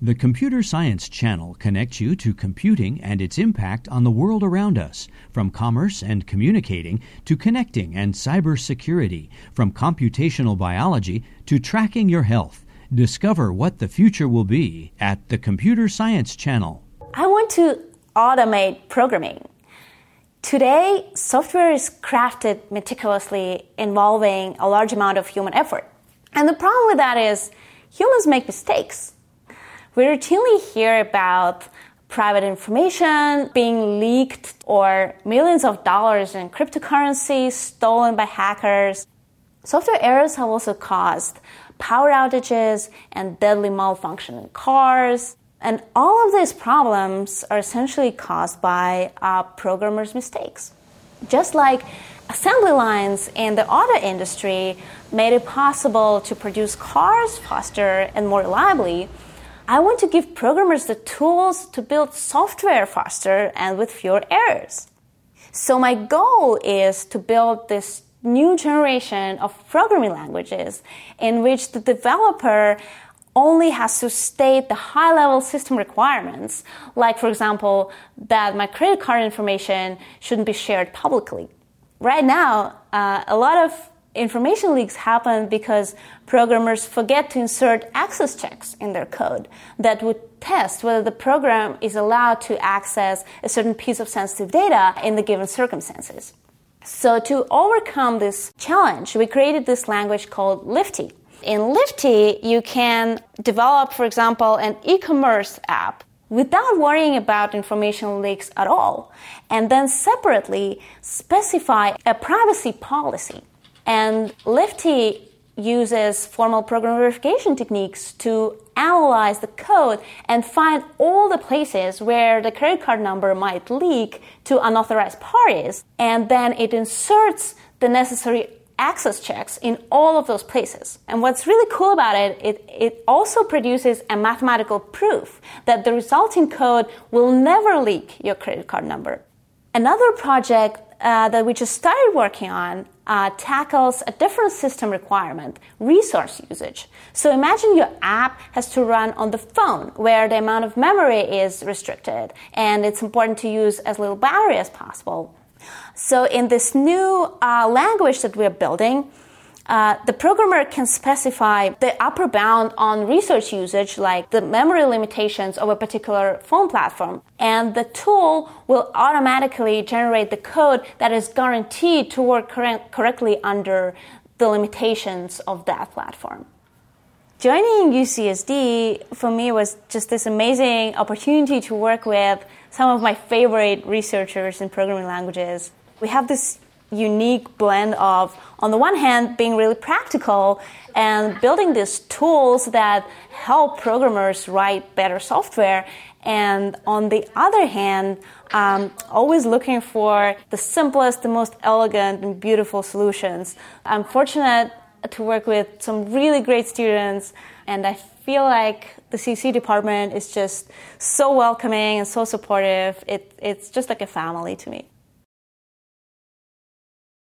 The Computer Science Channel connects you to computing and its impact on the world around us, from commerce and communicating to connecting and cybersecurity, from computational biology to tracking your health. Discover what the future will be at the Computer Science Channel. I want to automate programming. Today, software is crafted meticulously, involving a large amount of human effort. And the problem with that is humans make mistakes. We routinely hear about private information being leaked or millions of dollars in cryptocurrency stolen by hackers. Software errors have also caused power outages and deadly malfunction in cars. And all of these problems are essentially caused by uh, programmers' mistakes. Just like assembly lines in the auto industry made it possible to produce cars faster and more reliably, I want to give programmers the tools to build software faster and with fewer errors. So my goal is to build this new generation of programming languages in which the developer only has to state the high level system requirements, like, for example, that my credit card information shouldn't be shared publicly. Right now, uh, a lot of information leaks happen because programmers forget to insert access checks in their code that would test whether the program is allowed to access a certain piece of sensitive data in the given circumstances. So, to overcome this challenge, we created this language called Lifty. In Lifty, you can develop, for example, an e commerce app without worrying about information leaks at all, and then separately specify a privacy policy and Lifty uses formal program verification techniques to analyze the code and find all the places where the credit card number might leak to unauthorized parties. And then it inserts the necessary access checks in all of those places. And what's really cool about it, it, it also produces a mathematical proof that the resulting code will never leak your credit card number. Another project uh, that we just started working on uh, tackles a different system requirement resource usage. So imagine your app has to run on the phone where the amount of memory is restricted and it's important to use as little battery as possible. So in this new uh, language that we're building, uh, the programmer can specify the upper bound on resource usage, like the memory limitations of a particular phone platform. And the tool will automatically generate the code that is guaranteed to work correctly under the limitations of that platform. Joining UCSD for me was just this amazing opportunity to work with some of my favorite researchers in programming languages. We have this unique blend of, on the one hand, being really practical and building these tools that help programmers write better software, and on the other hand, um, always looking for the simplest, the most elegant, and beautiful solutions. I'm fortunate to work with some really great students, and I feel like the CC department is just so welcoming and so supportive. It, it's just like a family to me.